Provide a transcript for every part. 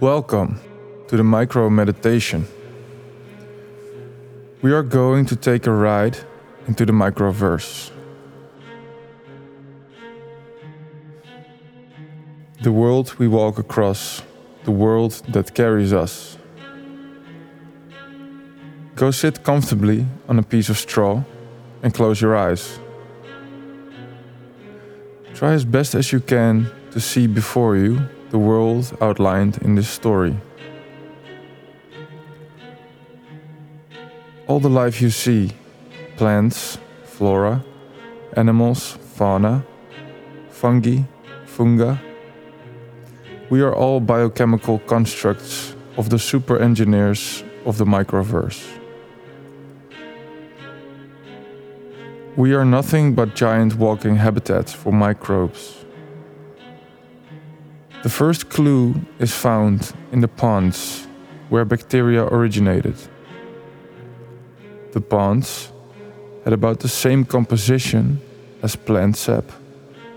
Welcome to the micro meditation. We are going to take a ride into the microverse. The world we walk across, the world that carries us. Go sit comfortably on a piece of straw and close your eyes. Try as best as you can to see before you the world outlined in this story. All the life you see plants, flora, animals, fauna, fungi, funga we are all biochemical constructs of the super engineers of the microverse. We are nothing but giant walking habitats for microbes. The first clue is found in the ponds where bacteria originated. The ponds had about the same composition as plant sap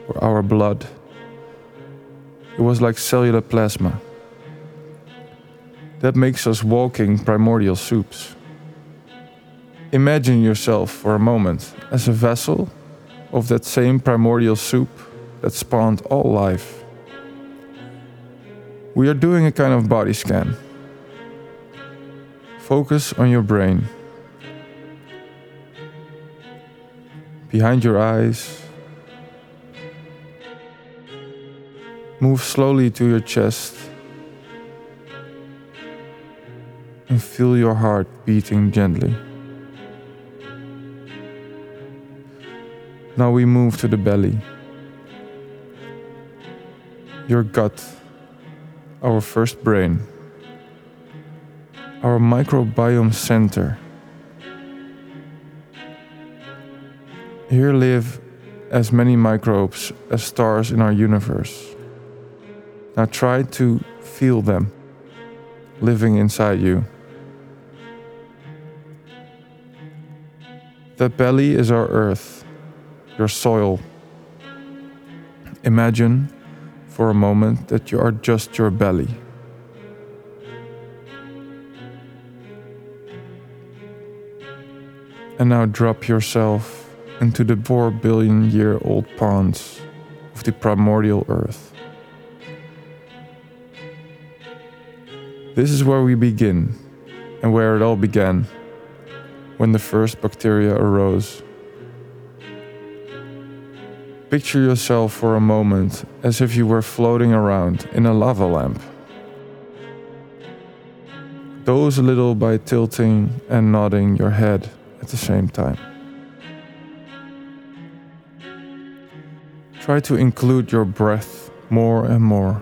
or our blood. It was like cellular plasma. That makes us walking primordial soups. Imagine yourself for a moment as a vessel of that same primordial soup that spawned all life. We are doing a kind of body scan. Focus on your brain. Behind your eyes. Move slowly to your chest and feel your heart beating gently. Now we move to the belly, your gut our first brain, our microbiome center. Here live as many microbes as stars in our universe. Now try to feel them living inside you. That belly is our earth, your soil. Imagine for a moment that you are just your belly. And now drop yourself into the 4 billion year old ponds of the primordial earth. This is where we begin and where it all began when the first bacteria arose. Picture yourself for a moment as if you were floating around in a lava lamp. Doze a little by tilting and nodding your head at the same time. Try to include your breath more and more.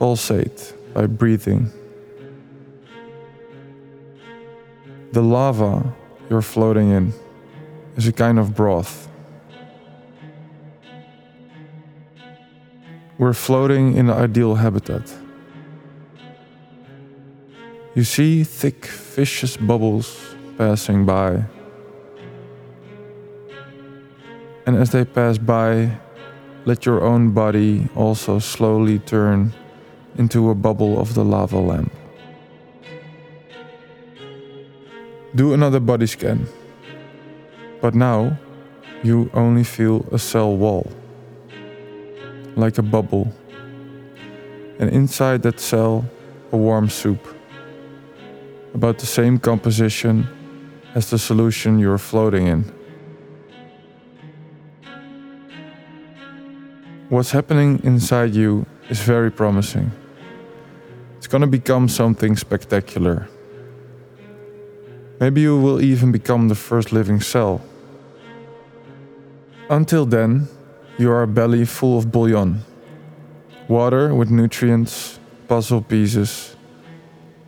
Pulsate by breathing. The lava you're floating in is a kind of broth We're floating in the ideal habitat. You see thick, vicious bubbles passing by. And as they pass by, let your own body also slowly turn into a bubble of the lava lamp. Do another body scan. But now you only feel a cell wall like a bubble, and inside that cell, a warm soup, about the same composition as the solution you're floating in. What's happening inside you is very promising. It's gonna become something spectacular. Maybe you will even become the first living cell. Until then, you are a belly full of bouillon, water with nutrients, puzzle pieces,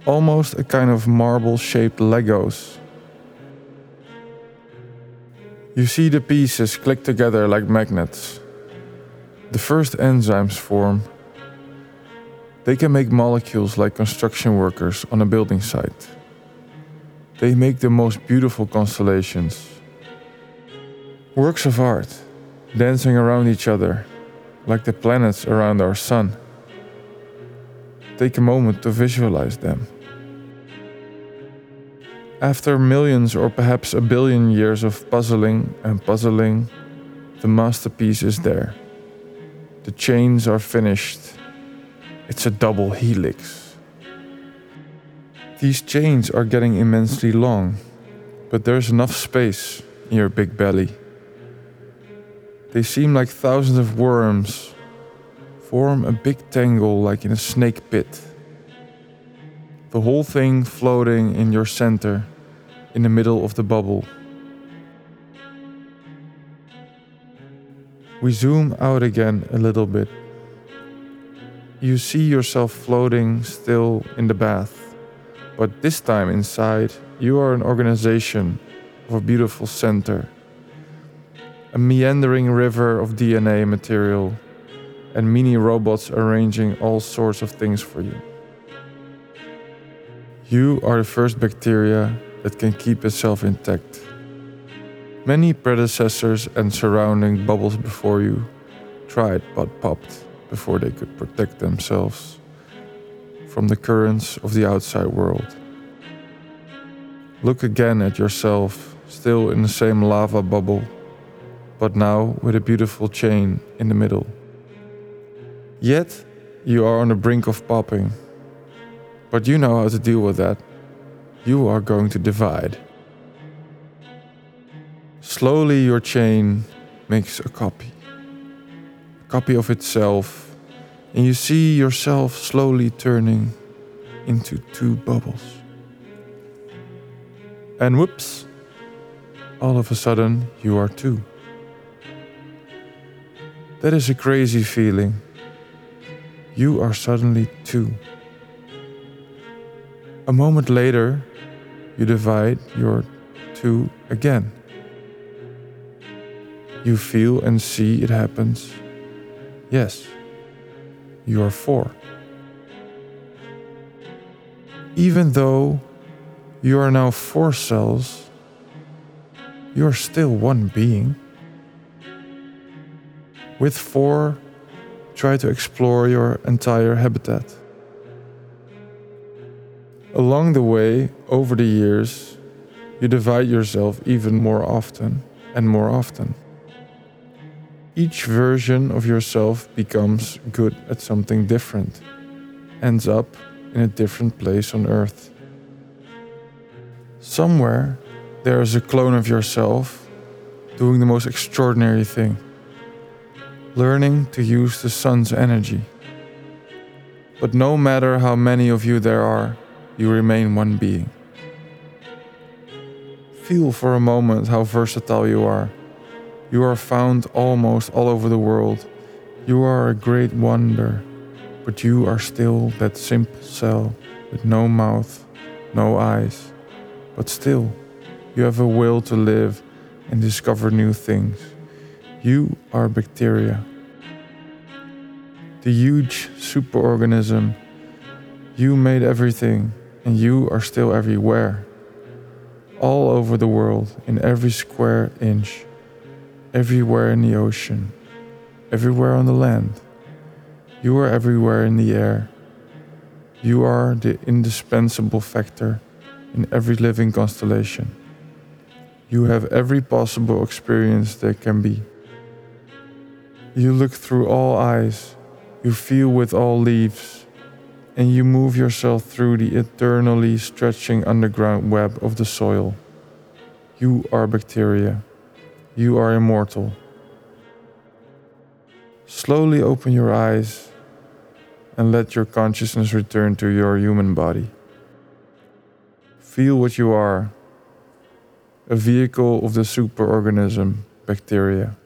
almost a kind of marble shaped Legos. You see the pieces click together like magnets. The first enzymes form. They can make molecules like construction workers on a building site. They make the most beautiful constellations. Works of art dancing around each other, like the planets around our sun. take a moment to visualize them. After millions or perhaps a billion years of puzzling and puzzling, the masterpiece is there. The chains are finished. It's a double helix. These chains are getting immensely long, but there's enough space in your big belly. They seem like thousands of worms form a big tangle like in a snake pit. The whole thing floating in your center, in the middle of the bubble. We zoom out again a little bit. You see yourself floating still in the bath, but this time inside, you are an organization of a beautiful center. A meandering river of DNA material and mini robots arranging all sorts of things for you. You are the first bacteria that can keep itself intact. Many predecessors and surrounding bubbles before you tried but popped before they could protect themselves from the currents of the outside world. Look again at yourself, still in the same lava bubble, but now with a beautiful chain in the middle. Yet, you are on the brink of popping. But you know how to deal with that. You are going to divide. Slowly, your chain makes a copy, a copy of itself, and you see yourself slowly turning into two bubbles. And whoops, all of a sudden, you are two. That is a crazy feeling. You are suddenly two. A moment later, you divide your two again. You feel and see it happens. Yes, you are four. Even though you are now four cells, you are still one being. With four, try to explore your entire habitat. Along the way, over the years, you divide yourself even more often and more often each version of yourself becomes good at something different, ends up in a different place on earth. Somewhere there is a clone of yourself doing the most extraordinary thing, learning to use the sun's energy. But no matter how many of you there are, you remain one being. Feel for a moment how versatile you are you are found almost all over the world. You are a great wonder, but you are still that simple cell with no mouth, no eyes. But still, you have a will to live and discover new things. You are bacteria. The huge superorganism. You made everything, and you are still everywhere. All over the world, in every square inch everywhere in the ocean, everywhere on the land. You are everywhere in the air. You are the indispensable factor in every living constellation. You have every possible experience there can be. You look through all eyes, you feel with all leaves, and you move yourself through the eternally stretching underground web of the soil. You are bacteria. You are immortal. Slowly open your eyes and let your consciousness return to your human body. Feel what you are a vehicle of the superorganism, bacteria.